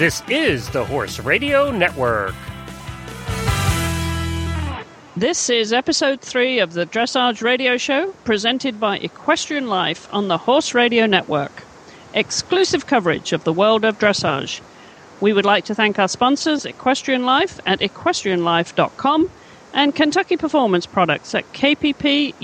This is the Horse Radio Network. This is episode three of the Dressage Radio Show, presented by Equestrian Life on the Horse Radio Network. Exclusive coverage of the world of dressage. We would like to thank our sponsors, Equestrian Life at equestrianlife.com and Kentucky Performance Products at kppusa.com.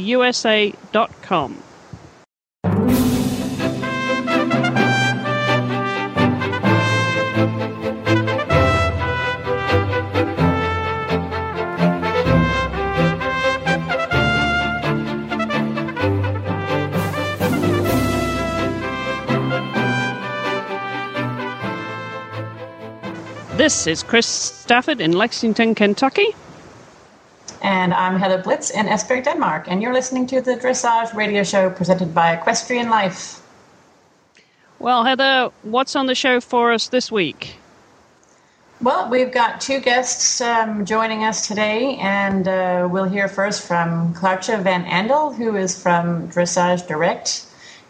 This is Chris Stafford in Lexington, Kentucky. And I'm Heather Blitz in Esbjerg, Denmark. And you're listening to the Dressage Radio Show presented by Equestrian Life. Well, Heather, what's on the show for us this week? Well, we've got two guests um, joining us today, and uh, we'll hear first from Claartje van Andel, who is from Dressage Direct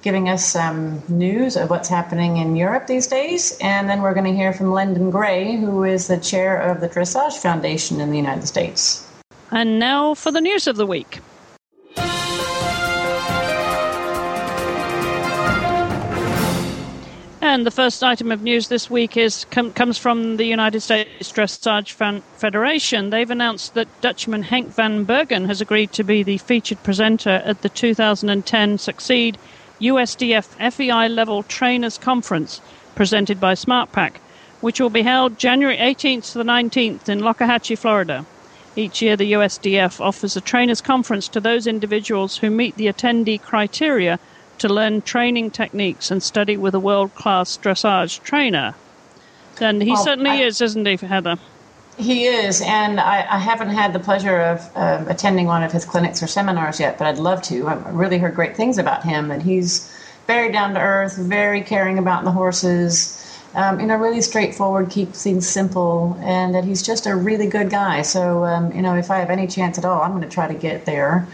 giving us some news of what's happening in Europe these days. And then we're going to hear from Lendon Gray, who is the chair of the Dressage Foundation in the United States. And now for the news of the week. And the first item of news this week is com- comes from the United States Dressage Fan- Federation. They've announced that Dutchman Henk van Bergen has agreed to be the featured presenter at the 2010 Succeed USDF FEI Level Trainers Conference presented by SmartPak, which will be held January 18th to the 19th in Loxahatchee, Florida. Each year, the USDF offers a trainers conference to those individuals who meet the attendee criteria to learn training techniques and study with a world class dressage trainer. And he certainly I, is, isn't he, Heather? He is, and I, I haven't had the pleasure of um, attending one of his clinics or seminars yet, but I'd love to. I've really heard great things about him, and he's very down to earth, very caring about the horses. Um, you know, really straightforward, keeps things simple, and that he's just a really good guy. So, um, you know, if I have any chance at all, I'm going to try to get there.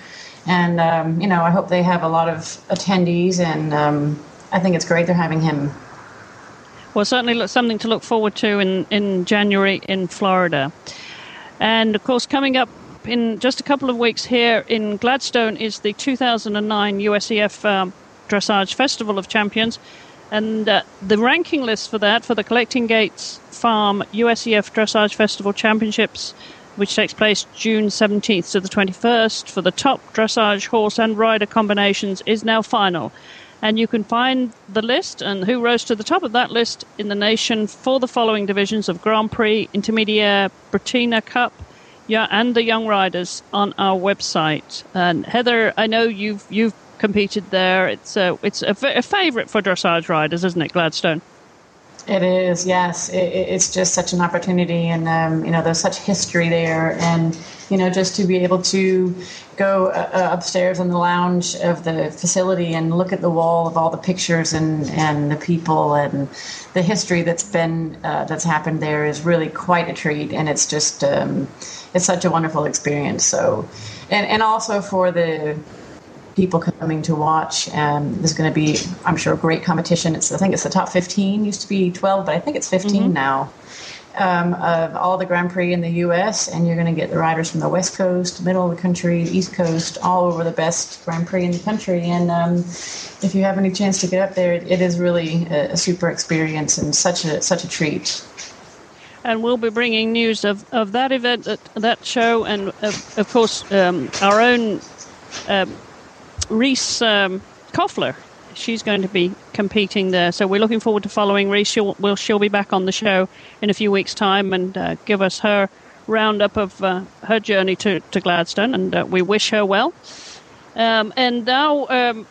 And, um, you know, I hope they have a lot of attendees, and um, I think it's great they're having him well, certainly something to look forward to in, in January in Florida. And of course, coming up in just a couple of weeks here in Gladstone is the 2009 USEF um, Dressage Festival of Champions. And uh, the ranking list for that, for the Collecting Gaits Farm USEF Dressage Festival Championships, which takes place June 17th to the 21st, for the top dressage horse and rider combinations, is now final. And you can find the list and who rose to the top of that list in the nation for the following divisions of Grand Prix, Intermediate, Brentina Cup, yeah, and the Young Riders on our website. And Heather, I know you've you've competed there. It's a it's a, a favourite for dressage riders, isn't it, Gladstone? It is, yes. It, it's just such an opportunity, and um, you know, there's such history there, and you know, just to be able to go uh, uh, upstairs in the lounge of the facility and look at the wall of all the pictures and and the people and the history that's been uh, that's happened there is really quite a treat, and it's just um, it's such a wonderful experience. So, and and also for the people coming to watch. Um, there's going to be, I'm sure, great competition. It's I think it's the top 15. Used to be 12, but I think it's 15 mm-hmm. now. Um, of all the Grand Prix in the U.S., and you're going to get the riders from the West Coast, middle of the country, East Coast, all over the best Grand Prix in the country. And um, if you have any chance to get up there, it, it is really a, a, super experience and such a such a treat. And we'll be bringing news of, of that event, that, that show, and of, of course um, our own um, Reese um, Koffler. She's going to be competing there, so we're looking forward to following Reese. She'll, she'll be back on the show in a few weeks' time and uh, give us her roundup of uh, her journey to, to Gladstone, and uh, we wish her well. Um, and now, um,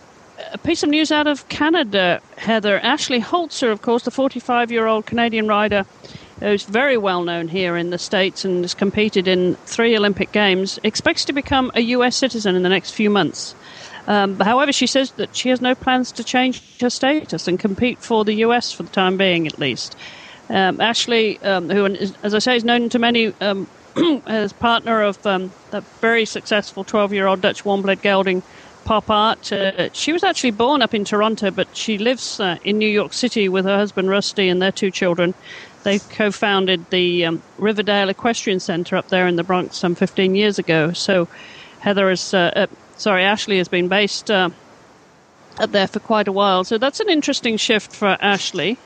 a piece of news out of Canada, Heather. Ashley Holzer, of course, the 45 year old Canadian rider who's very well known here in the States and has competed in three Olympic Games, expects to become a U.S. citizen in the next few months. Um, however, she says that she has no plans to change her status and compete for the US for the time being, at least. Um, Ashley, um, who, as I say, is known to many um, as partner of um, the very successful 12 year old Dutch warmblood gelding Pop Art. Uh, she was actually born up in Toronto, but she lives uh, in New York City with her husband Rusty and their two children. they co-founded the um, Riverdale Equestrian Center up there in the Bronx some 15 years ago. So Heather is, uh, sorry, Ashley has been based uh, up there for quite a while. So that's an interesting shift for Ashley.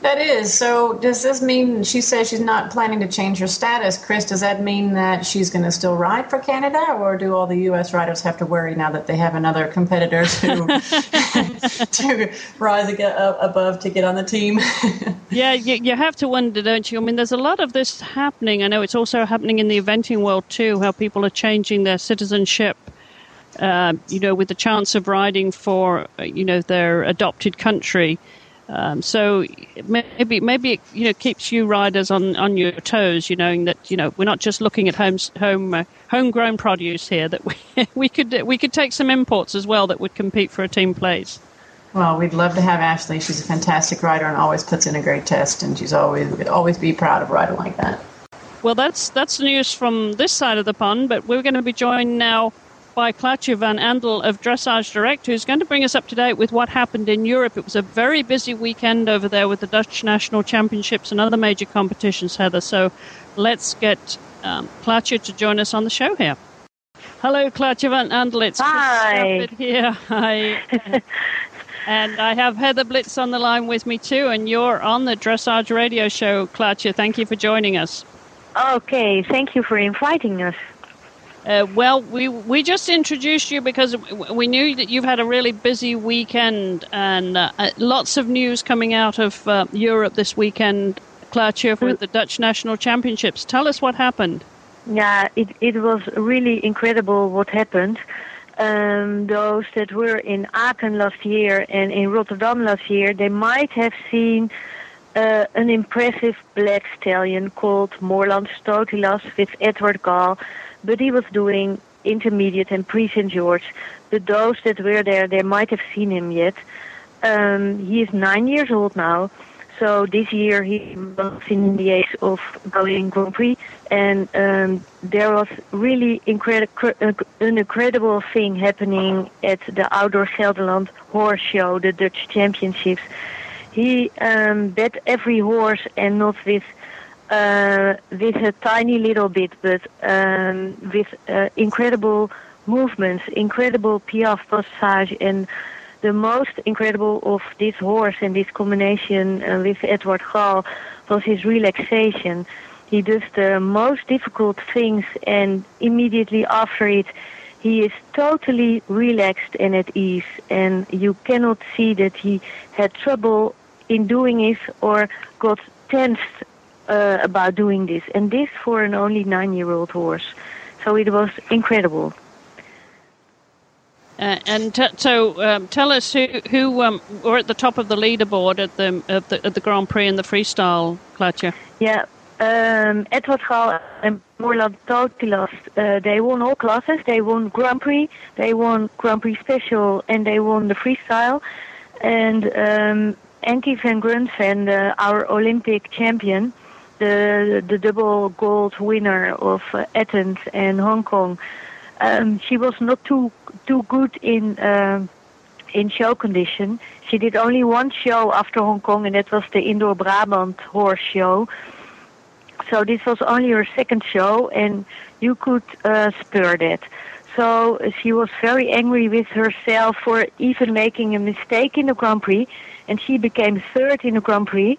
That is. So, does this mean she says she's not planning to change her status? Chris, does that mean that she's going to still ride for Canada, or do all the U.S. riders have to worry now that they have another competitor to to rise above to get on the team? yeah, you, you have to wonder, don't you? I mean, there's a lot of this happening. I know it's also happening in the eventing world too. How people are changing their citizenship. Uh, you know, with the chance of riding for, you know, their adopted country. Um, so maybe maybe it you know keeps you riders on, on your toes, you knowing that you know we're not just looking at home home uh, homegrown produce here. That we we could we could take some imports as well that would compete for a team place. Well, we'd love to have Ashley. She's a fantastic rider and always puts in a great test, and she's always would always be proud of a rider like that. Well, that's that's news from this side of the pond, but we're going to be joined now by Claartje van Andel of Dressage Direct, who's going to bring us up to date with what happened in Europe. It was a very busy weekend over there with the Dutch National Championships and other major competitions, Heather. So let's get um, Claartje to join us on the show here. Hello, Claartje van Andel. It's Hi. Chris here. Hi. and I have Heather Blitz on the line with me too, and you're on the Dressage Radio Show, Claartje. Thank you for joining us. Okay, thank you for inviting us. Uh, well, we we just introduced you because we knew that you've had a really busy weekend and uh, uh lots of news coming out of uh, Europe this weekend. Claartje with the Dutch National Championships. Tell us what happened. Yeah, it it was really incredible what happened. Um, those that were in Aachen last year and in Rotterdam last year, they might have seen uh, an impressive black stallion called Moorlands Totilas with Edward Gal but he was doing intermediate and Prix St. Georges. But those that were there, they might have seen him yet. Um, he is nine years old now. So this year he was in the age of going Grand Prix, and um, there was really incredible, uh, an incredible thing happening at the Outdoor Gelderland Horse Show, the Dutch Championships. He um, bet every horse and not with uh, with a tiny little bit, but um, with uh, incredible movements, incredible piaffe passage, and the most incredible of this horse and this combination uh, with Edward Gal was his relaxation. He does the most difficult things, and immediately after it, he is totally relaxed and at ease, and you cannot see that he had trouble in doing it or got tensed uh, about doing this, and this for an only nine-year-old horse. So it was incredible. Uh, and t- so, um, tell us who who um, were at the top of the leaderboard at the at the, at the Grand Prix in the freestyle, Claartje. Yeah, um, Edward Gal and Moorlands Totilas, uh, they won all classes. They won Grand Prix, they won Grand Prix Special, and they won the freestyle. And um, Anky van Grunsven, uh, our Olympic champion, the the double gold winner of Athens and Hong Kong. Um, she was not too too good in uh, in show condition. She did only one show after Hong Kong, and that was the Indoor Brabant horse show. So this was only her second show, and you could uh, spur that. So she was very angry with herself for even making a mistake in the Grand Prix, and she became third in the Grand Prix.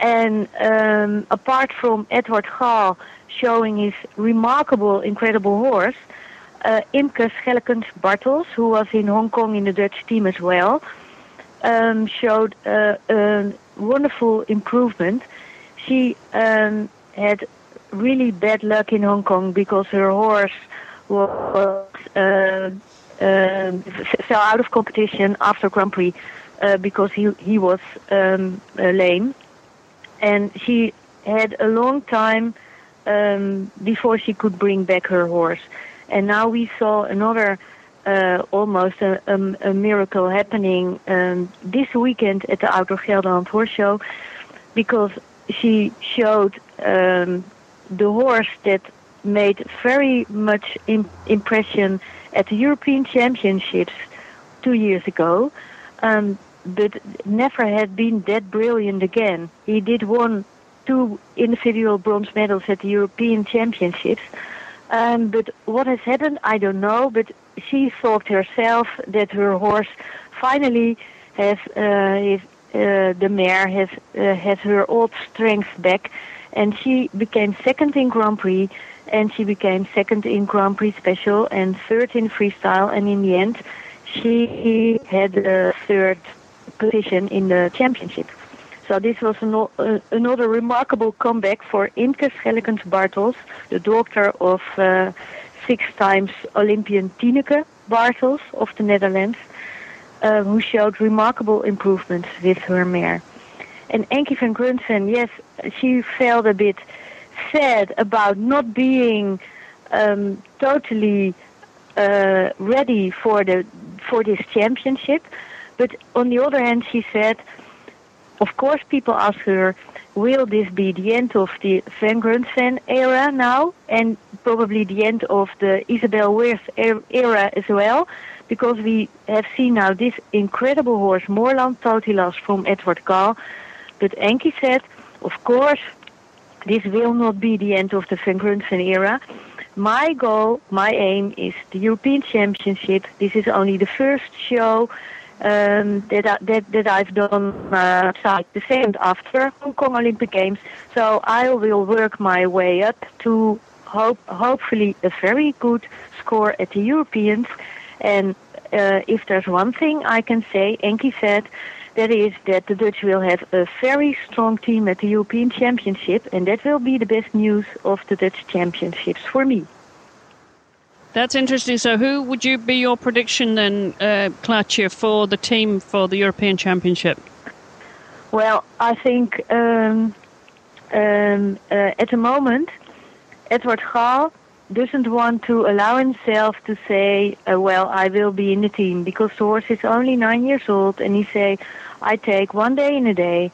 And um, apart from Edward Gal showing his remarkable, incredible horse, uh, Imke Schellekens Bartels, who was in Hong Kong in the Dutch team as well, um, showed uh, a wonderful improvement. She um, had really bad luck in Hong Kong because her horse was uh, uh, fell out of competition after Grand Prix uh, because he he was um, uh, lame and she had a long time um, before she could bring back her horse. And now we saw another uh, almost a, a, a, miracle happening um, this weekend at the Outdoor Gelderland Horse Show because she showed um, the horse that made very much Im- impression at the European Championships two years ago. Um, but never had been that brilliant again. He did won two individual bronze medals at the European Championships. Um, but what has happened, I don't know. But she thought herself that her horse finally has uh, his, uh, the mare has uh, has her old strength back, and she became second in Grand Prix, and she became second in Grand Prix Special and third in freestyle, and in the end, she had the third position in the championship. So this was an, uh, another remarkable comeback for Imke Schellekens Bartels, the daughter of uh, six times Olympian Tineke Bartels of the Netherlands, uh, who showed remarkable improvements with her mare. And Anky van Grunsven, yes, she felt a bit sad about not being um, totally uh, ready for the for this championship. But on the other hand, she said, of course, people ask her, will this be the end of the Van Grunsven era now, and probably the end of the Isabell Werth era as well? Because we have seen now this incredible horse, Moorland Totilas from Edward Gal. But Anky said, of course, this will not be the end of the Van Grunsven era. My goal, my aim is the European Championship. This is only the first show um, that, I, that that I've done uh, the same after Hong Kong Olympic Games. So I will work my way up to hope hopefully a very good score at the Europeans. And uh, if there's one thing I can say, Anky said, that is that the Dutch will have a very strong team at the European Championship, and that will be the best news of the Dutch Championships for me. That's interesting. So, who would you be your prediction then, uh, for the team for the European Championship? Well, I think um, um, uh, at the moment, Edward Gal doesn't want to allow himself to say, uh, "Well, I will be in the team," because the horse is only nine years old, and he say, "I take one day in a day."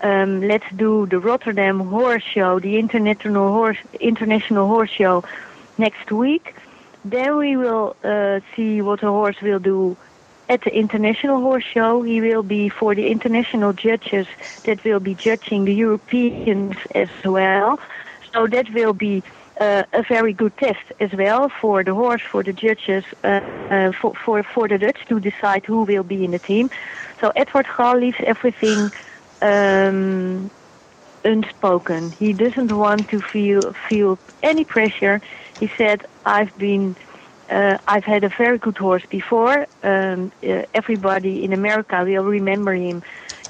Um, let's do the Rotterdam Horse Show, the international horse international horse show, next week then we will uh, see what the horse will do at the international horse show. He will be for the international judges that will be judging the Europeans as well. So that will be uh, a very good test as well for the horse, for the judges, uh, uh, for, for for the Dutch to decide who will be in the team. So Edward Gal leaves everything um, unspoken. He doesn't want to feel feel any pressure. He said, "I've been." Uh, I've had a very good horse before. Um, uh, everybody in America will remember him.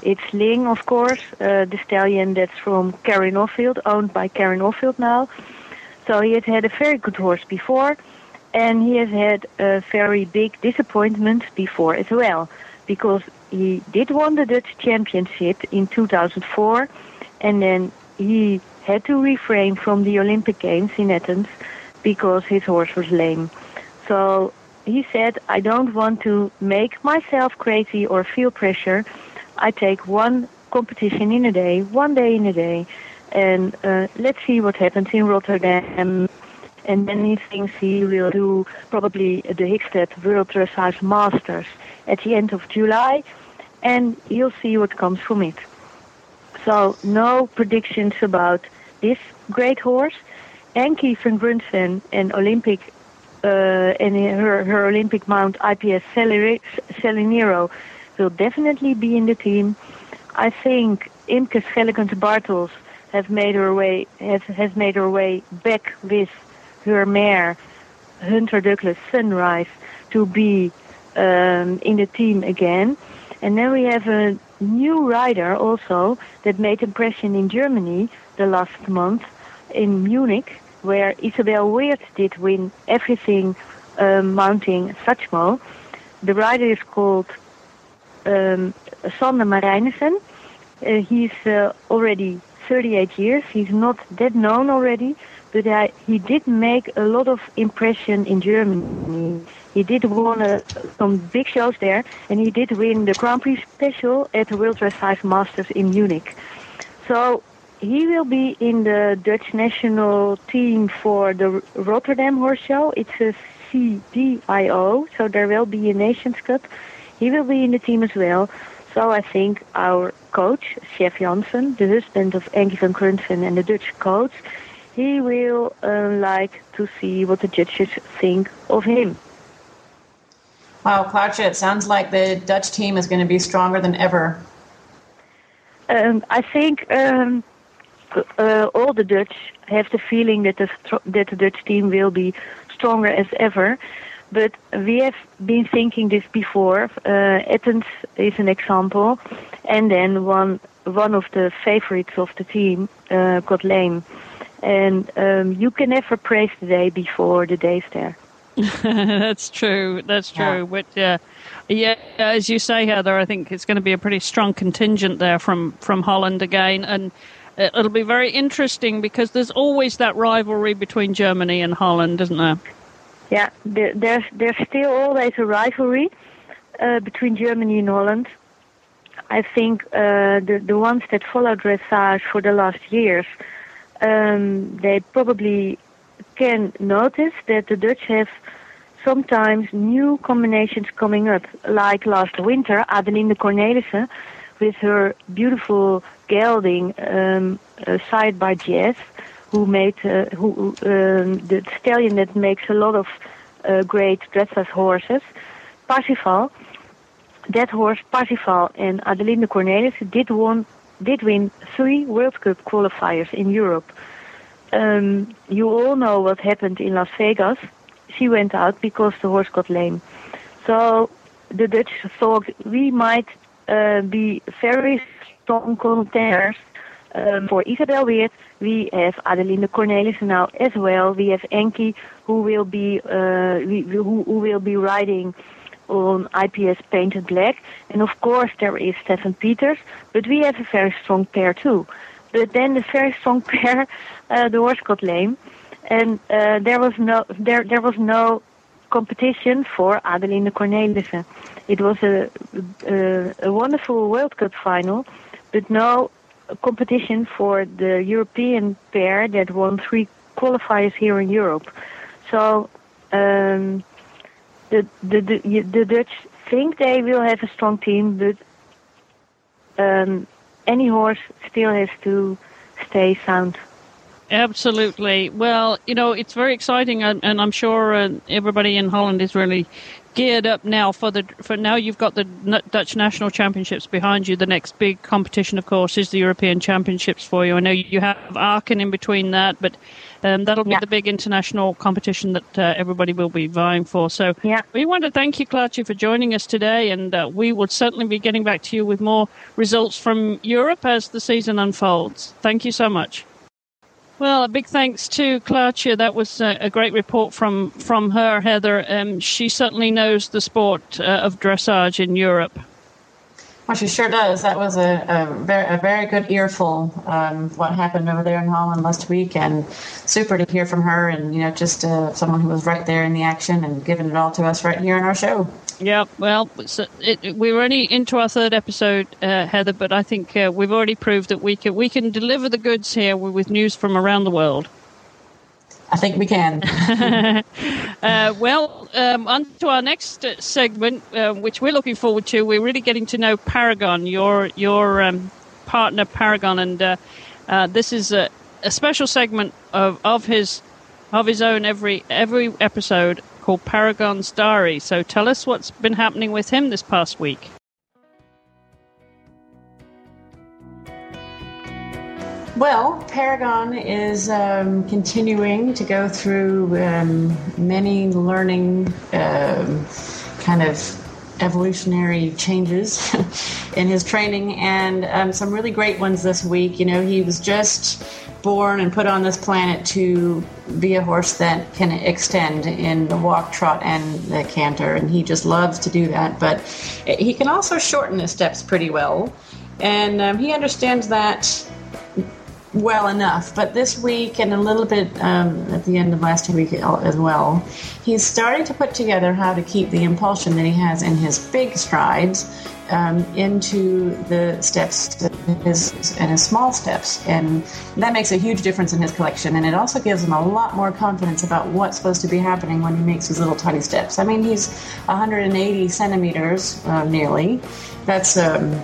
It's Lingh, of course, uh, the stallion that's from Karin Offield, owned by Karin Offield now. So he has had a very good horse before, and he has had a very big disappointment before as well, because he did won the Dutch Championship in 2004, and then he had to refrain from the Olympic Games in Athens because his horse was lame. So he said, I don't want to make myself crazy or feel pressure. I take one competition in a day, one day in a day, and uh, let's see what happens in Rotterdam. And then he thinks he will do probably the Hickstead World Dressage Masters at the end of July, and he'll see what comes from it. So no predictions about this great horse. Anky van Grunsven and Olympic uh, and her, her Olympic mount IPS Salinero will definitely be in the team. I think Imke Schellekens Bartels has made her way has, has made her way back with her mare Hunter Douglas Sunrise to be um, in the team again. And then we have a new rider also that made impression in Germany the last month in Munich, where Isabell Werth did win everything um, mounting Satchmo. The rider is called um, Sander Marijnissen. Uh, he's uh, already 38 years. He's not that known already, but uh, he did make a lot of impression in Germany. He did win uh, some big shows there, and he did win the Grand Prix Special at the World Dressage Masters in Munich. So he will be in the Dutch national team for the Rotterdam Horse Show. It's a CDIO, so there will be a Nations Cup. He will be in the team as well. So I think our coach, Sjef Janssen, the husband of Anky van Grunsven and the Dutch coach, he will uh, like to see what the judges think of him. Wow, Claudia, it sounds like the Dutch team is going to be stronger than ever. Um, I think um, uh, all the Dutch have the feeling that the that the Dutch team will be stronger as ever. But we have been thinking this before. Uh, Athens is an example, and then one one of the favorites of the team uh, got lame, and um, you can never praise the day before the day's there. That's true. That's true. Yeah. But uh, yeah, as you say, Heather, I think it's going to be a pretty strong contingent there from from Holland again, and it'll be very interesting because there's always that rivalry between Germany and Holland, isn't there? Yeah, there, there's there's still always a rivalry uh, between Germany and Holland. I think uh, the the ones that follow dressage for the last years, um, they probably can notice that the Dutch have sometimes new combinations coming up. Like last winter, Adeline Cornelissen with her beautiful gelding um, uh, side by Jess, who made uh, who um, the stallion that makes a lot of uh, great dressage horses, Parzival. That horse Parzival and Adeline Cornelissen did won did win three World Cup qualifiers in Europe. Um, you all know what happened in Las Vegas. She went out because the horse got lame. So the Dutch thought we might uh, be very strong contenders um, for Isabell Werth. We have Adeline Cornelissen now as well. We have Anky, who will be uh, who, who will be riding on IPS Painted Black, and of course there is Steffen Peters. But we have a very strong pair too. But then the very strong pair, uh, the horse got lame, and uh, there was no there there was no competition for Adeline Cornelissen. It was a, a, a wonderful World Cup final, but no competition for the European pair that won three qualifiers here in Europe. So um, the, the, the the Dutch think they will have a strong team, but um, any horse still has to stay sound. Absolutely. Well, you know, it's very exciting, and, and I'm sure uh, everybody in Holland is really geared up now for the for now. You've got the Dutch national championships behind you. The next big competition, of course, is the European Championships for you. I know you have Aachen in between that, but um, that'll be yeah. the big international competition that uh, everybody will be vying for. So yeah. we want to thank you, Claudia, for joining us today, and uh, we will certainly be getting back to you with more results from Europe as the season unfolds. Thank you so much. Well, a big thanks to Claudia. That was a, a great report from, from her, Heather. Um, she certainly knows the sport uh, of dressage in Europe. Well, she sure does. That was a, a, very, a very good earful. Um, what happened over there in Holland last week, and super to hear from her, and you know, just uh, someone who was right there in the action and giving it all to us right here in our show. Yeah, well, it, it, we're only into our third episode, uh, Heather, but I think uh, we've already proved that we can we can deliver the goods here with news from around the world. I think we can. uh, well, um, on to our next uh, segment, uh, which we're looking forward to. We're really getting to know Paragon, your your um, partner Paragon, and uh, uh, this is a, a, special segment of, of his of his own every every episode called Paragon's Diary. So tell us what's been happening with him this past week. Well, Paragon is um, continuing to go through um, many learning um, kind of evolutionary changes in his training and um, some really great ones this week. You know, he was just born and put on this planet to be a horse that can extend in the walk, trot, and the canter, and he just loves to do that. But he can also shorten his steps pretty well, and um, he understands that well enough. But this week and a little bit um, at the end of last week as well, he's starting to put together how to keep the impulsion that he has in his big strides um, into the steps his, and his small steps. And that makes a huge difference in his collection. And it also gives him a lot more confidence about what's supposed to be happening when he makes his little tiny steps. I mean, he's 180 centimeters uh, nearly. That's. Um,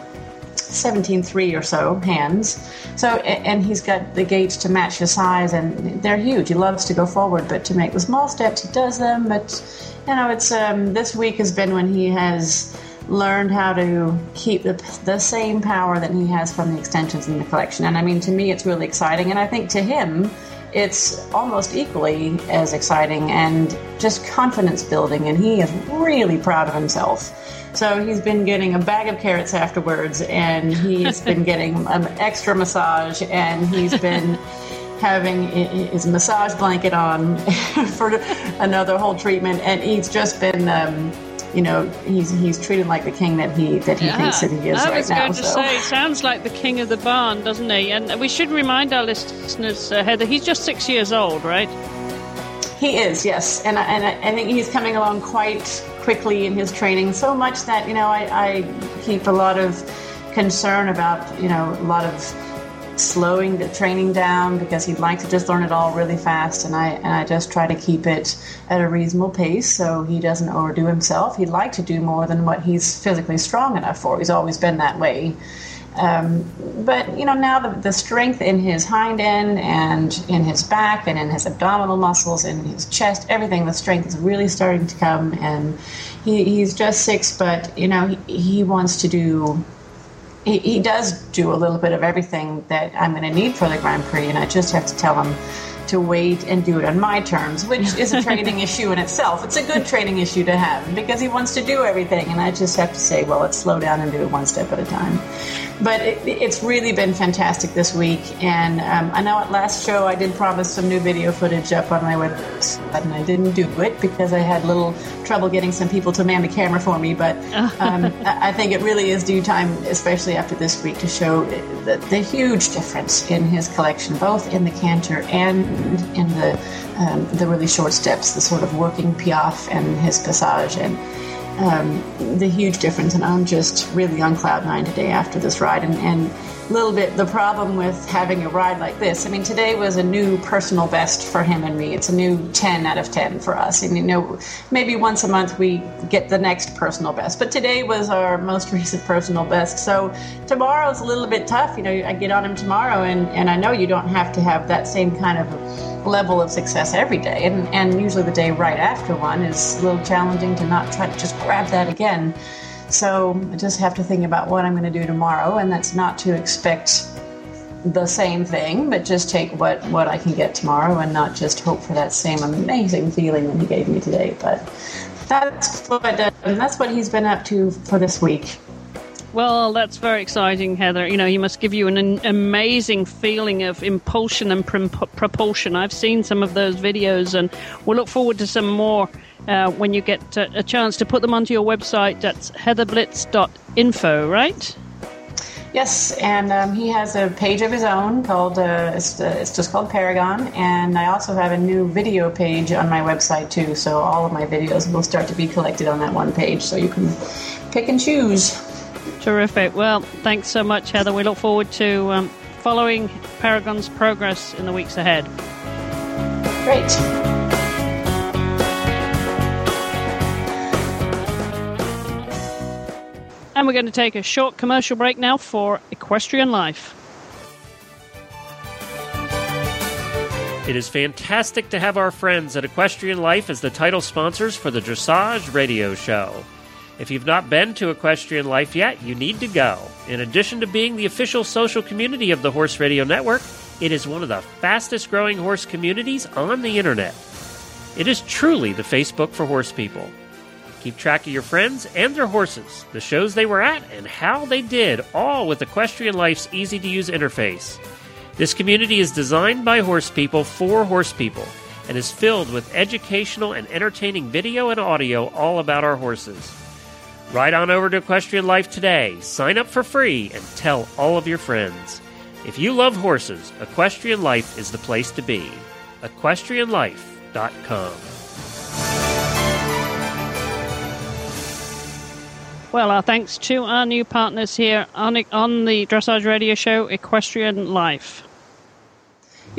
17.3 or so hands. So, and he's got the gaits to match his size, and they're huge. He loves to go forward, but to make the small steps, he does them. But you know, it's um, this week has been when he has learned how to keep the, the same power that he has from the extensions in the collection. And I mean, to me, it's really exciting, and I think to him, it's almost equally as exciting and just confidence building. And he is really proud of himself. So he's been getting a bag of carrots afterwards, and he's been getting an extra massage, and he's been having his massage blanket on for another whole treatment, and he's just been. Um, you know, he's he's treated like the king that he that he yeah, thinks that he is I right was now. going to say, sounds like the king of the barn, doesn't he? And we should remind our listeners, uh, Heather, he's just six years old, right? He is, yes, and I, and I, I think he's coming along quite quickly in his training. So much that you know, I, I keep a lot of concern about you know a lot of slowing the training down because he'd like to just learn it all really fast and I and I just try to keep it at a reasonable pace so he doesn't overdo himself. He'd like to do more than what he's physically strong enough for. He's always been that way. Um, but you know now the, the strength in his hind end and in his back and in his abdominal muscles and his chest, everything, the strength is really starting to come. And he, he's just six, but you know he, he wants to do. He, he does do a little bit of everything that I'm going to need for the Grand Prix, and I just have to tell him to wait and do it on my terms, which is a training issue in itself. It's a good training issue to have because he wants to do everything, and I just have to say, well, let's slow down and do it one step at a time. But it, it's really been fantastic this week, and um, I know at last show I did promise some new video footage up on my website, and I didn't do it because I had little trouble getting some people to man the camera for me. But um, I think it really is due time, especially after this week, to show the, the huge difference in his collection, both in the canter and in the um, the really short steps, the sort of working piaffe and his passage, and um, the huge difference. And I'm just really on cloud nine today after this ride, and, and little bit the problem with having a ride like this. I mean, today was a new personal best for him and me. It's a new 10 out of 10 for us. And you know, maybe once a month we get the next personal best, but today was our most recent personal best. So tomorrow's a little bit tough. You know, I get on him tomorrow, and, and I know you don't have to have that same kind of level of success every day. And, and usually the day right after one is a little challenging to not try to just grab that again. So I just have to think about what I'm going to do tomorrow, and that's not to expect the same thing, but just take what, what I can get tomorrow and not just hope for that same amazing feeling that he gave me today. But that's what uh, that's what he's been up to for this week. Well, that's very exciting, Heather. You know, he must give you an, an amazing feeling of impulsion and pr- propulsion. I've seen some of those videos, and we'll look forward to some more uh, when you get uh, a chance to put them onto your website. That's heatherblitz.info, right? Yes, and um, he has a page of his own called uh, it's, uh, it's, just called Paragon, and I also have a new video page on my website too. So all of my videos will start to be collected on that one page, so you can pick and choose. Terrific. Well, thanks so much, Heather. We look forward to um, following Paragon's progress in the weeks ahead. Great. And we're going to take a short commercial break now for Equestrian Life. It is fantastic to have our friends at Equestrian Life as the title sponsors for the Dressage Radio Show. If you've not been to Equestrian Life yet, you need to go. In addition to being the official social community of the Horse Radio Network, it is one of the fastest growing horse communities on the internet. It is truly the Facebook for horse people. Keep track of your friends and their horses, the shows they were at, and how they did, all with Equestrian Life's easy to use interface. This community is designed by horse people for horse people and is filled with educational and entertaining video and audio all about our horses. Ride on over to Equestrian Life today, sign up for free, and tell all of your friends. If you love horses, Equestrian Life is the place to be. EquestrianLife.com. Well, our thanks to our new partners here on, on the Dressage Radio Show, Equestrian Life.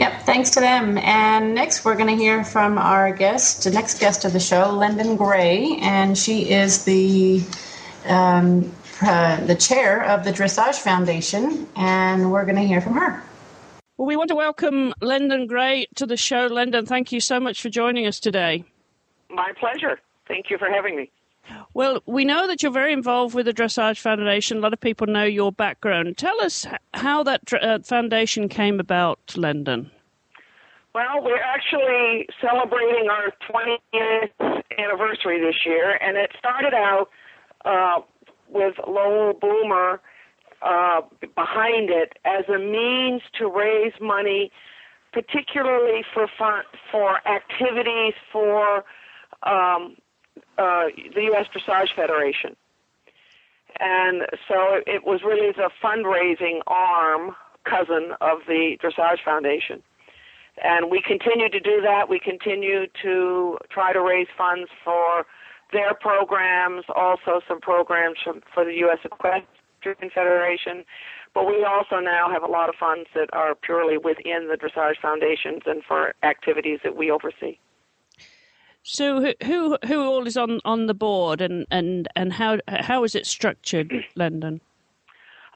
Yep, thanks to them. And next, we're going to hear from our guest, the next guest of the show, Lendon Gray, and she is the um, uh, the chair of the Dressage Foundation, and we're going to hear from her. Well, we want to welcome Lendon Gray to the show. Lendon, thank you so much for joining us today. My pleasure. Thank you for having me. Well, we know that you're very involved with the Dressage Foundation. A lot of people know your background. Tell us how that uh, foundation came about, Lendon. Well, we're actually celebrating our 20th anniversary this year, and it started out uh, with Lowell Boomer uh, behind it as a means to raise money, particularly for fun, for activities for um, uh, the U.S. Dressage Federation. And so it was really the fundraising arm, cousin of the Dressage Foundation. And we continue to do that. We continue to try to raise funds for their programs, also some programs from, for the U.S. Equestrian Federation. But we also now have a lot of funds that are purely within the Dressage Foundations and for activities that we oversee. So who who who all is on, on the board and, and, and how how is it structured, Lendon?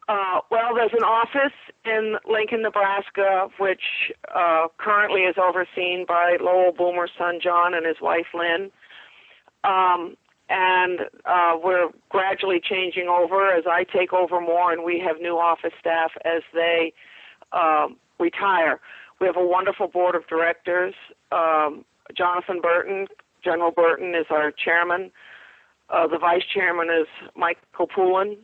Uh, well, there's an office in Lincoln, Nebraska, which uh, currently is overseen by Lowell Boomer's son John and his wife Lynn. Um, and uh, we're gradually changing over as I take over more, and we have new office staff as they um, retire. We have a wonderful board of directors. Um, Jonathan Burton, General Burton, is our chairman. Uh, the vice chairman is Michael Poulin.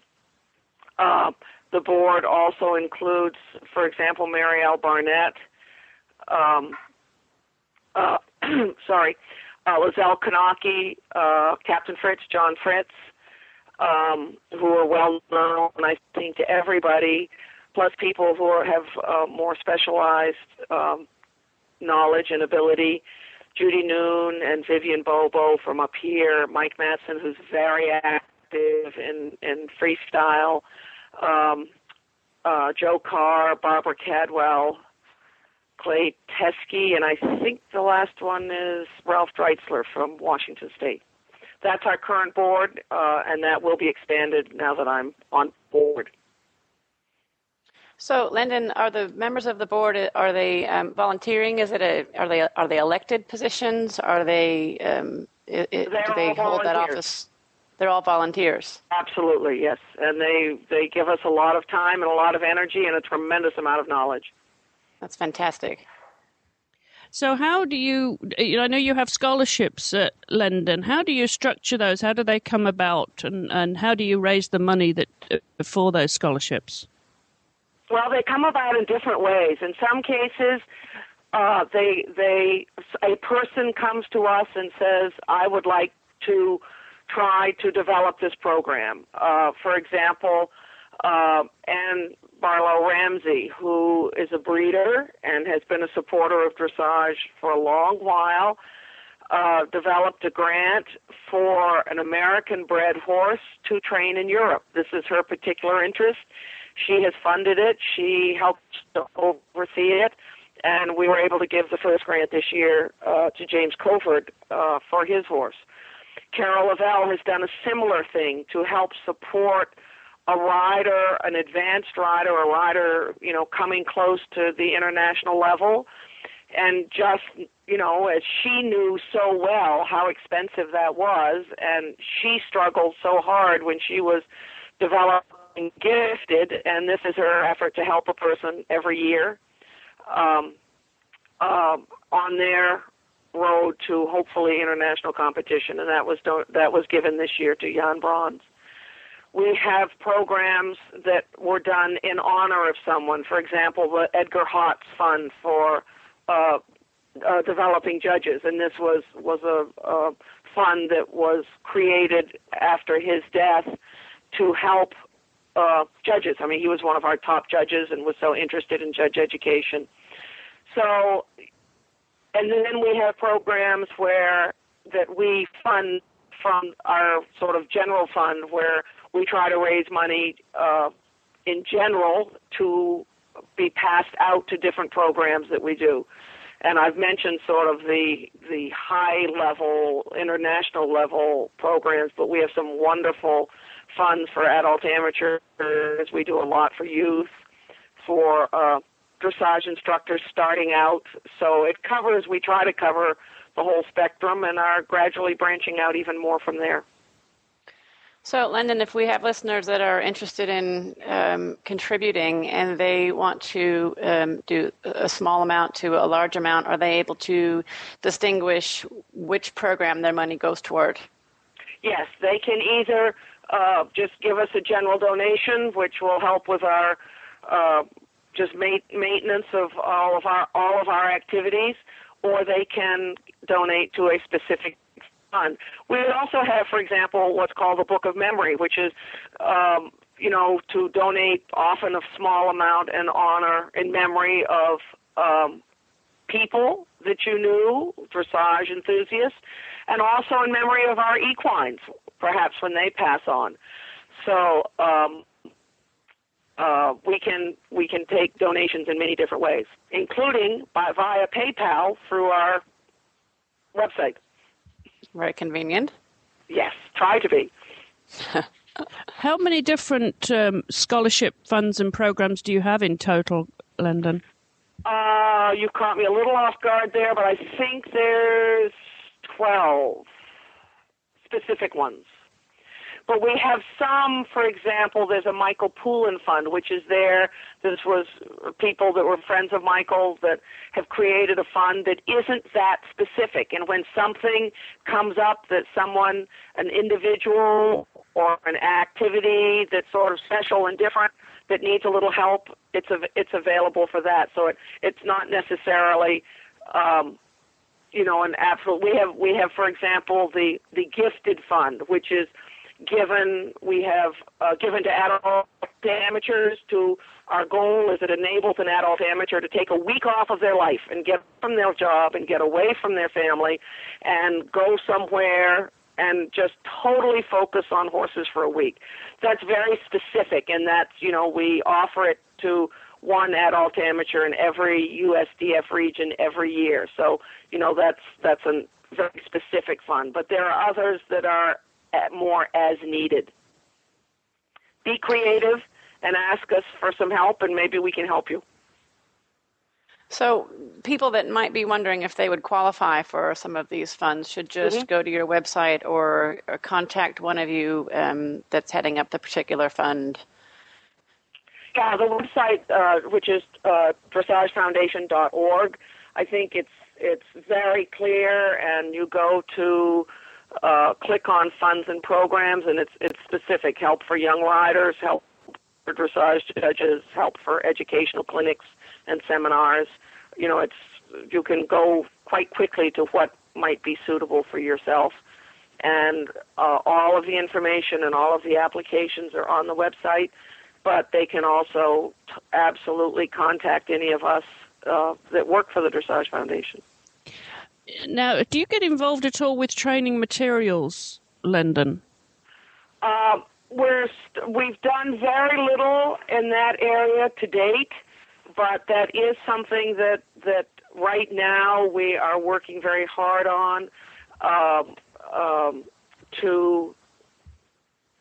Uh, the board also includes, for example, Marielle Barnett. Um, uh, sorry, uh, Lizelle Kanaki, uh, Captain Fritz, John Fritz, um, who are well known, I think, to everybody, plus people who are, have uh, more specialized um, knowledge and ability. Judy Noon and Vivian Bobo from up here, Mike Matson, who's very active in, in freestyle, um, uh, Joe Carr, Barbara Cadwell, Clay Teske, and I think the last one is Ralph Dreitzler from Washington State. That's our current board, uh, and that will be expanded now that I'm on board. So, Lendon, are the members of the board are they um, volunteering? Is it a are they are they elected positions? Are they um, it, it, do they hold that office? They're all volunteers. Absolutely, yes, and they they give us a lot of time and a lot of energy and a tremendous amount of knowledge. That's fantastic. So, how do you? you know, I know you have scholarships at Lendon. How do you structure those? How do they come about, and and how do you raise the money that uh, for those scholarships? Well, they come about in different ways. In some cases, uh, they they a person comes to us and says, "I would like to try to develop this program." Uh, for example, uh, Anne Barlow Ramsey, who is a breeder and has been a supporter of dressage for a long while, uh, developed a grant for an American bred horse to train in Europe. This is her particular interest. She has funded it. She helped to oversee it. And we were able to give the first grant this year uh, to James Covert uh, for his horse. Carol Lavell has done a similar thing to help support a rider, an advanced rider, a rider, you know, coming close to the international level. And just, you know, as she knew so well how expensive that was, and she struggled so hard when she was developing gifted, and this is her effort to help a person every year um, uh, on their road to hopefully international competition, and that was that was given this year to Jan Bronze. We have programs that were done in honor of someone. For example, the Edgar Hotz Fund for uh, uh, developing judges, and this was was a, a fund that was created after his death to help uh, judges. I mean, he was one of our top judges and was so interested in judge education. So, and then we have programs where that we fund from our sort of general fund where we try to raise money uh, in general to be passed out to different programs that we do. And I've mentioned sort of the the high level, international level programs, but we have some wonderful funds for adult amateurs. We do a lot for youth, for uh, dressage instructors starting out. So it covers. We try to cover the whole spectrum, and are gradually branching out even more from there. So, Lendon, if we have listeners that are interested in um, contributing and they want to um, do a small amount to a large amount, are they able to distinguish which program their money goes toward? Yes, they can either uh, just give us a general donation, which will help with our uh, just ma- maintenance of all of our all of our activities, or they can donate to a specific fund. We also have, for example, what's called the Book of Memory, which is, um, you know, to donate often a small amount in honor, in memory of um, people that you knew, dressage enthusiasts, and also in memory of our equines, perhaps when they pass on. So um, uh, we can we can take donations in many different ways, including by via PayPal through our website. Very convenient. Yes, try to be. How many different um, scholarship funds and programs do you have in total, Lendon? Uh, you caught me a little off guard there, but I think there's 12 specific ones. But we have some, for example, there's a Michael Poulin Fund, which is there. This was people that were friends of Michael that have created a fund that isn't that specific. And when something comes up that someone, an individual or an activity that's sort of special and different that needs a little help, it's av- it's available for that. So it it's not necessarily um, you know an absolute. We have we have for example the the gifted fund, which is given we have uh, given to adult amateurs to our goal is it enables an adult amateur to take a week off of their life and get from their job and get away from their family and go somewhere and just totally focus on horses for a week. That's very specific and that's, you know, we offer it to one adult amateur in every USDF region every year. So, you know, that's that's a very specific fund. But there are others that are more as needed. Be creative and ask us for some help, and maybe we can help you. So, people that might be wondering if they would qualify for some of these funds should just mm-hmm. go to your website or, or contact one of you um, that's heading up the particular fund. Yeah, the website, uh, which is uh, dressagefoundation.org, I think it's it's very clear, and you go to uh, click on funds and programs, and it's it's specific help for young riders, help for dressage judges, help for educational clinics and seminars. You know, it's you can go quite quickly to what might be suitable for yourself, and uh, all of the information and all of the applications are on the website. But they can also t- absolutely contact any of us uh, that work for the Dressage Foundation. Now, do you get involved at all with training materials, Lendon? Uh, we're st- we've done very little in that area to date, but that is something that that right now we are working very hard on um, um, to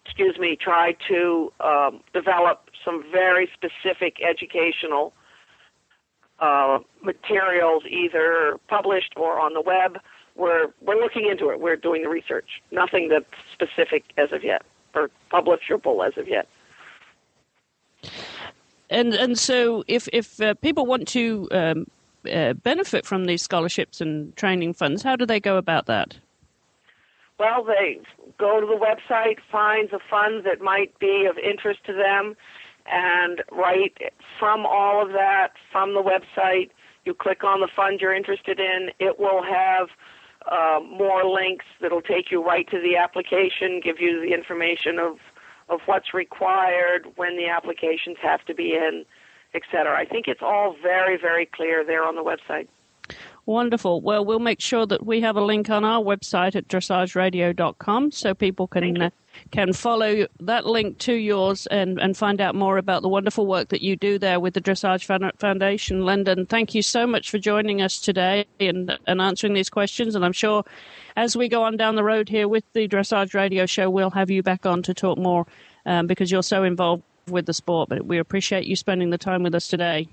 excuse me try to um, develop some very specific educational uh, materials either published or on the web. We're we're looking into it. We're doing the research. Nothing that's specific as of yet or publishable as of yet. And and so if if uh, people want to um, uh, benefit from these scholarships and training funds, how do they go about that? Well, they go to the website, find the fund that might be of interest to them, and right from all of that, from the website, you click on the fund you're interested in. It will have uh, more links that'll take you right to the application, give you the information of of what's required when the applications have to be in, etc. I think it's all very, very clear there on the website. Wonderful. Well, we'll make sure that we have a link on our website at dressageradio.com so people can uh, can follow that link to yours and, and find out more about the wonderful work that you do there with the Dressage Foundation. Lendon, thank you so much for joining us today and, and answering these questions. And I'm sure as we go on down the road here with the Dressage Radio Show, we'll have you back on to talk more um, because you're so involved with the sport. But we appreciate you spending the time with us today.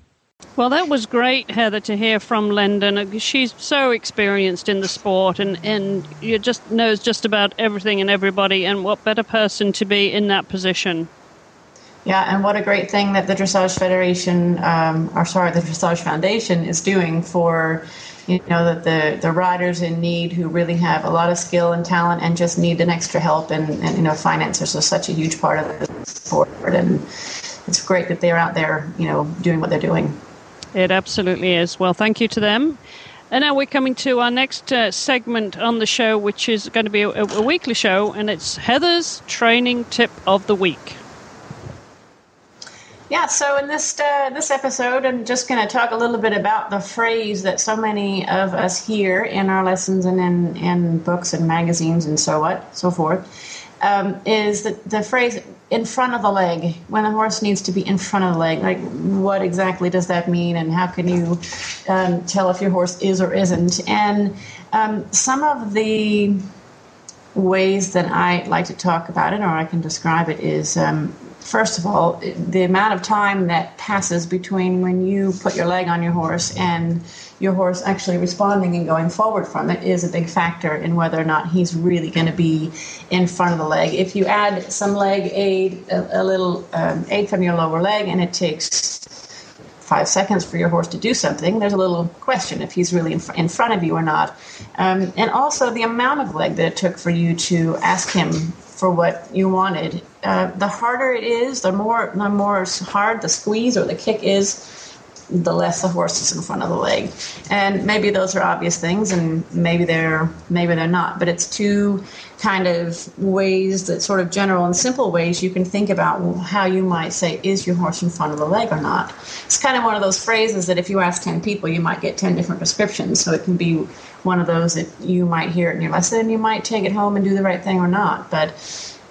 Well, that was great, Heather, to hear from Lendon. She's so experienced in the sport and, and you just knows just about everything and everybody. And what better person to be in that position? Yeah, and what a great thing that the Dressage Federation, um, or sorry, the Dressage Foundation is doing for, you know, that the, the riders in need who really have a lot of skill and talent and just need an extra help. And, and you know, finances are such a huge part of the sport. And it's great that they're out there, you know, doing what they're doing. It absolutely is. Well, thank you to them. And now we're coming to our next uh, segment on the show, which is going to be a, a, weekly show, and it's Heather's training tip of the week. Yeah, so in this uh, this episode, I'm just going to talk a little bit about the phrase that so many of us hear in our lessons and in, in books and magazines and so what, so forth um, is the, the phrase in front of the leg. When a horse needs to be in front of the leg like what exactly does that mean and how can you um, tell if your horse is or isn't? And um, some of the ways that i like to talk about it or i can describe it is um, first of all the amount of time that passes between when you put your leg on your horse and your horse actually responding and going forward from it is a big factor in whether or not he's really going to be in front of the leg. If you add some leg aid, a, a little um, aid from your lower leg, and it takes five seconds for your horse to do something, there's a little question if he's really in, fr- in front of you or not. Um, and also the amount of leg that it took for you to ask him for what you wanted. Uh, the harder it is, the more the more hard the squeeze or the kick is, the less the horse is in front of the leg. And maybe those are obvious things, and maybe they're maybe they're not. But it's two kind of ways that sort of general and simple ways you can think about how you might say, is your horse in front of the leg or not? It's kind of one of those phrases that if you ask 10 people, you might get 10 different descriptions. So it can be one of those that you might hear it in your lesson and you might take it home and do the right thing or not. But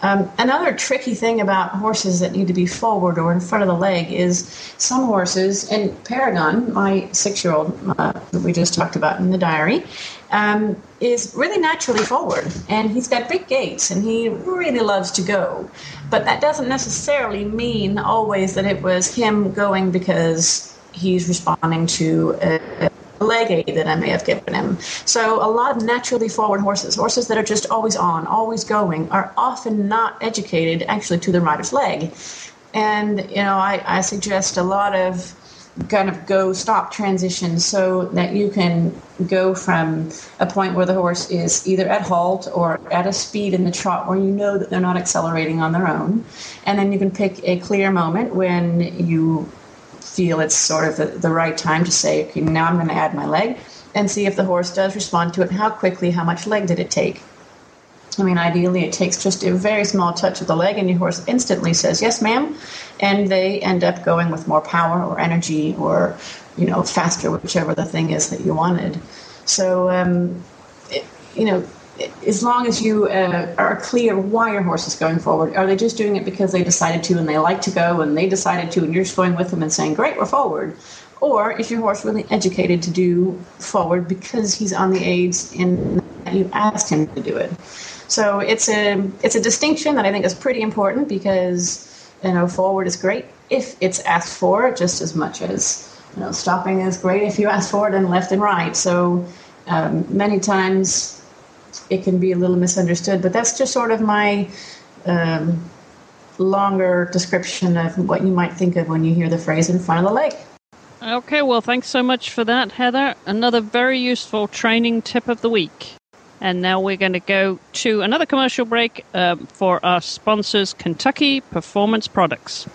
um, another tricky thing about horses that need to be forward or in front of the leg is some horses, and Paragon, my six year old uh, that we just talked about in the diary, um, is really naturally forward. And he's got big gaits and he really loves to go. But that doesn't necessarily mean always that it was him going because he's responding to a, leg aid that I may have given him. So a lot of naturally forward horses, horses that are just always on, always going, are often not educated actually to the rider's leg. And you know, I, I suggest a lot of kind of go stop transition so that you can go from a point where the horse is either at halt or at a speed in the trot where you know that they're not accelerating on their own and then you can pick a clear moment when you feel it's sort of the, the right time to say, okay, now I'm going to add my leg and see if the horse does respond to it. How quickly, how much leg did it take? I mean, ideally, it takes just a very small touch of the leg, and your horse instantly says, Yes, ma'am. And they end up going with more power or energy or, you know, faster, whichever the thing is that you wanted. So, um, it, you know, as long as you uh, are clear why your horse is going forward, are they just doing it because they decided to and they like to go and they decided to and you're just going with them and saying, great, we're forward? Or is your horse really educated to do forward because he's on the aids and you asked him to do it? So it's a it's a distinction that I think is pretty important because you know forward is great if it's asked for just as much as you know stopping is great if you ask for it and left and right. So um, many times it can be a little misunderstood. But that's just sort of my um, longer description of what you might think of when you hear the phrase in front of the lake. Okay, well, thanks so much for that, Heather. Another very useful training tip of the week. And now we're going to go to another commercial break uh, for our sponsors, Kentucky Performance Products.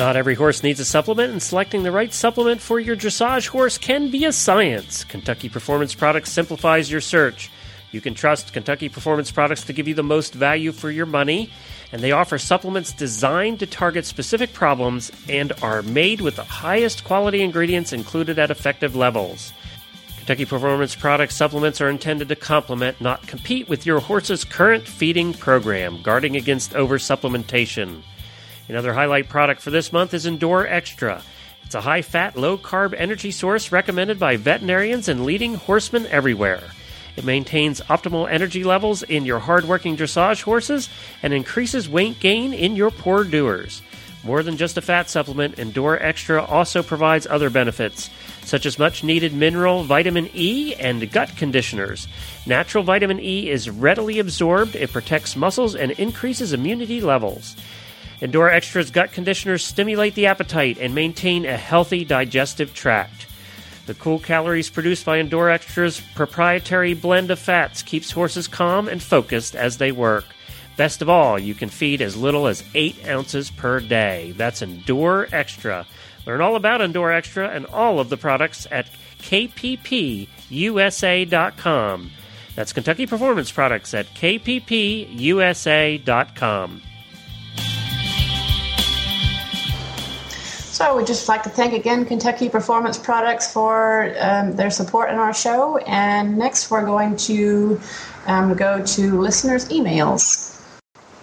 Not every horse needs a supplement, and selecting the right supplement for your dressage horse can be a science. Kentucky Performance Products simplifies your search. You can trust Kentucky Performance Products to give you the most value for your money, and they offer supplements designed to target specific problems and are made with the highest quality ingredients included at effective levels. Kentucky Performance Products supplements are intended to complement, not compete with your horse's current feeding program, guarding against oversupplementation. Another highlight product for this month is Endure Extra. It's a high fat, low carb energy source recommended by veterinarians and leading horsemen everywhere. It maintains optimal energy levels in your hard-working dressage horses and increases weight gain in your poor doers. More than just a fat supplement, Endure Extra also provides other benefits, such as much needed mineral, vitamin E, and gut conditioners. Natural vitamin E is readily absorbed, it protects muscles, and increases immunity levels. Endure Extra's gut conditioners stimulate the appetite and maintain a healthy digestive tract. The cool calories produced by Endure Extra's proprietary blend of fats keeps horses calm and focused as they work. Best of all, you can feed as little as 8 ounces per day. That's Endure Extra. Learn all about Endure Extra and all of the products at kppusa.com. That's Kentucky Performance Products at kppusa.com. So we'd just like to thank again Kentucky Performance Products for um, their support in our show. And next we're going to um, go to listeners' emails.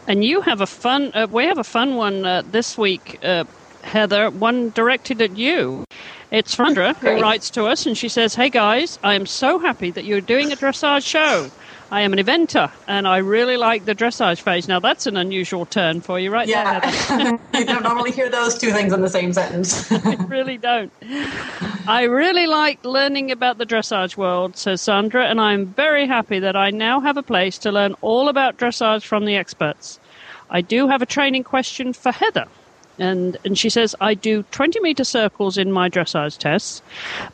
And you have a fun. Uh, we have a fun one uh, this week, uh, Heather. One directed at you. It's Sandra who writes to us, and she says, "Hey guys, I am so happy that you're doing a dressage show. I am an eventer, and I really like the dressage phase. Now that's an unusual turn for you, right? Yeah, you don't normally hear those two things in the same sentence. I really don't. I really like learning about the dressage world, says Sandra, and I'm very happy that I now have a place to learn all about dressage from the experts. I do have a training question for Heather. And, and she says, I do 20 meter circles in my dressage tests,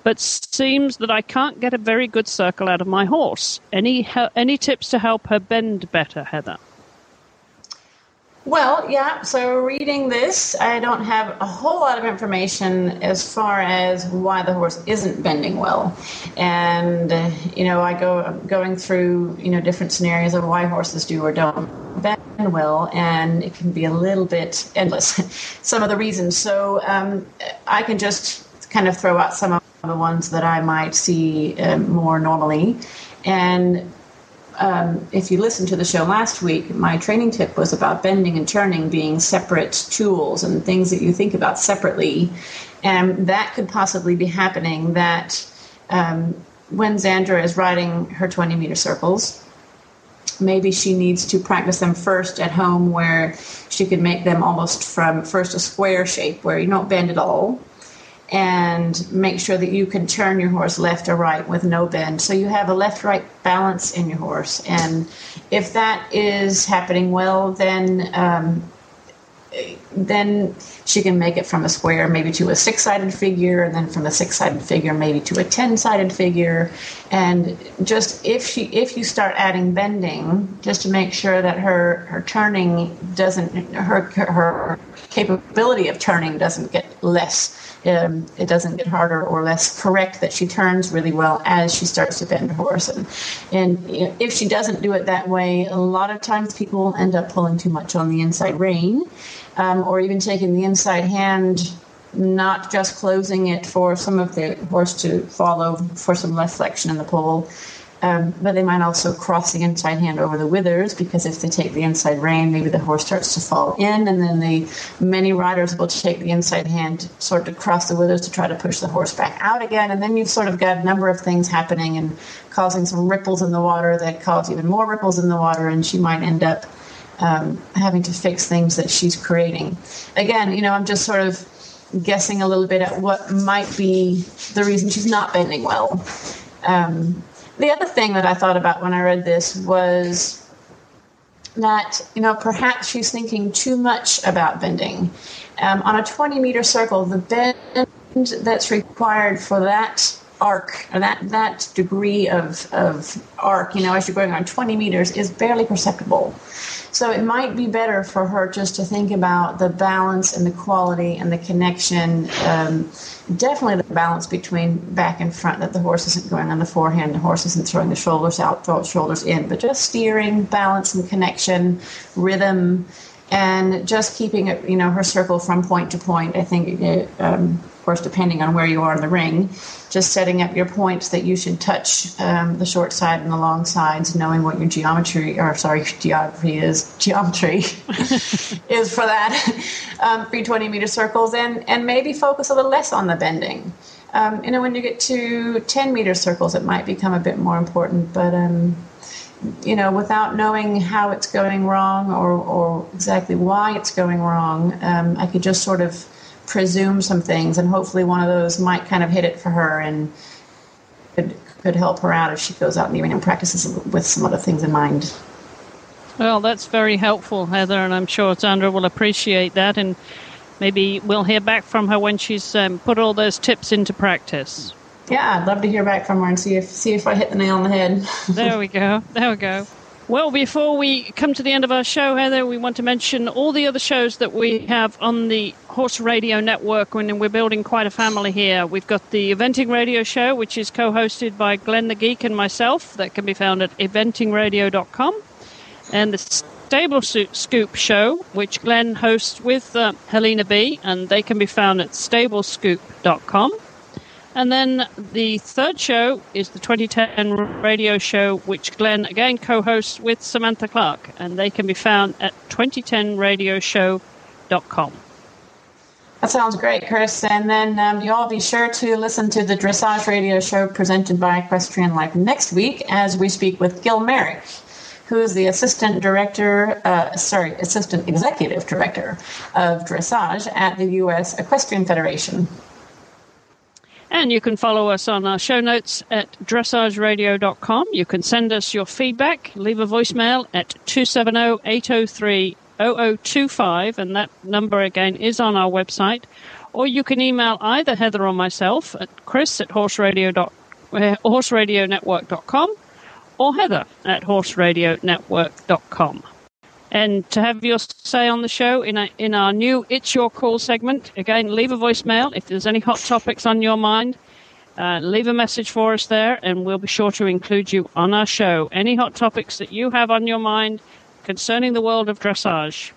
but seems that I can't get a very good circle out of my horse. Any, any tips to help her bend better, Heather? Well, yeah. So reading this, I don't have a whole lot of information as far as why the horse isn't bending well, and you know, I go going through you know different scenarios of why horses do or don't bend well, and it can be a little bit endless. some of the reasons. So um, I can just kind of throw out some of the ones that I might see uh, more normally, and um, if you listened to the show last week, my training tip was about bending and turning being separate tools and things that you think about separately. And that could possibly be happening that um, when Sandra is riding her 20 meter circles, maybe she needs to practice them first at home where she could make them almost from first a square shape where you don't bend at all and make sure that you can turn your horse left or right with no bend. So you have a left right balance in your horse. And if that is happening well, then um, then she can make it from a square maybe to a six sided figure, and then from a six sided figure maybe to a ten sided figure. And just if she if you start adding bending, just to make sure that her her turning doesn't her her capability of turning doesn't get less um, it doesn't get harder or less correct that she turns really well as she starts to bend her horse. And, and you know, if she doesn't do it that way, a lot of times people end up pulling too much on the inside rein um, or even taking the inside hand not just closing it for some of the horse to follow for some less flexion in the pole, um, but they might also cross the inside hand over the withers because if they take the inside rein, maybe the horse starts to fall in, and then the many riders will take the inside hand sort of cross the withers to try to push the horse back out again, and then you've sort of got a number of things happening and causing some ripples in the water that cause even more ripples in the water, and she might end up um, having to fix things that she's creating. Again, you know, I'm just sort of guessing a little bit at what might be the reason she's not bending well. Um, the other thing that I thought about when I read this was that, you know, perhaps she's thinking too much about bending. Um, on a 20 meter circle, the bend that's required for that arc, that that degree of of arc, you know, as you're going on 20 meters, is barely perceptible. So it might be better for her just to think about the balance and the quality and the connection. Um, definitely the balance between back and front, that the horse isn't going on the forehand, the horse isn't throwing the shoulders out, throw shoulders in, but just steering, balance and connection, rhythm, and just keeping it, you know, her circle from point to point. I think, it, um, course, depending on where you are in the ring, just setting up your points that you should touch um, the short side and the long sides, knowing what your geometry, or sorry, geography is, geometry is for that, um, 320 meter circles, and, and maybe focus a little less on the bending. Um, you know, when you get to 10 meter circles, it might become a bit more important, but um, you know, without knowing how it's going wrong or, or exactly why it's going wrong, um, I could just sort of presume some things, and hopefully one of those might kind of hit it for her and could, could help her out if she goes out and even practices with some other things in mind. Well, that's very helpful, Heather, and I'm sure Sandra will appreciate that. And maybe we'll hear back from her when she's um, put all those tips into practice. Yeah, I'd love to hear back from her and see if see if I hit the nail on the head. there we go. There we go. Well, before we come to the end of our show, Heather, we want to mention all the other shows that we have on the Horse Radio Network, and we're building quite a family here. We've got the Eventing Radio Show, which is co-hosted by Glenn the Geek and myself. That can be found at eventingradio.com, and the Stable Scoop Show, which Glenn hosts with uh, Helena B, and they can be found at stablescoop.com. And then the third show is the 2010 radio show, which Glenn again co hosts with Samantha Clark, and they can be found at 2010radioshow.com. That sounds great, Chris. And then um, you all be sure to listen to the Dressage Radio show presented by Equestrian Life next week as we speak with Gil Merrick, who is the assistant director, uh, sorry, assistant executive director of dressage at the U.S. Equestrian Federation. And you can follow us on our show notes at dressageradio.com. You can send us your feedback, leave a voicemail at 270 803 0025, and that number again is on our website. Or you can email either Heather or myself at chris at horseradio. Uh, horseradionetwork.com or Heather at horseradionetwork.com and to have your say on the show in, a, in our new It's Your Call segment. Again, leave a voicemail if there's any hot topics on your mind. Uh, leave a message for us there, and we'll be sure to include you on our show. Any hot topics that you have on your mind concerning the world of dressage.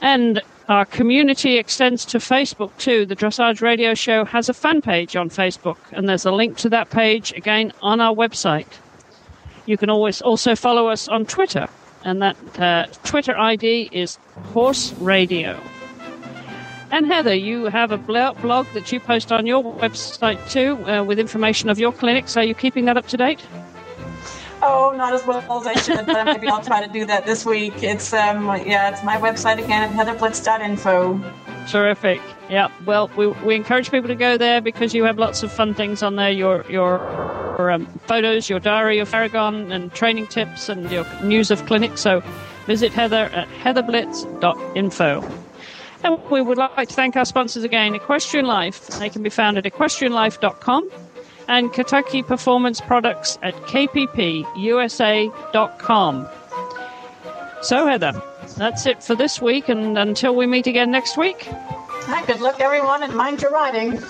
And our community extends to Facebook too. The Dressage Radio Show has a fan page on Facebook, and there's a link to that page again on our website. You can always also follow us on Twitter and that uh, Twitter ID is Horse Radio. And Heather, you have a blog that you post on your website too, uh, with information of your clinics. Are you keeping that up to date? Oh, not as well as I should, but maybe I'll try to do that this week. It's um, yeah, it's my website again at heatherblitz.info. Terrific. Yeah. Well, we, we encourage people to go there because you have lots of fun things on there. Your your um, photos, your diary of Paragon, and training tips, and your news of clinics. So visit Heather at heatherblitz.info. And we would like to thank our sponsors again, Equestrian Life. They can be found at equestrianlife.com and Kentucky Performance Products at kppusa.com. So, Heather, that's it for this week, and until we meet again next week. Hi, good luck, everyone, and mind your riding.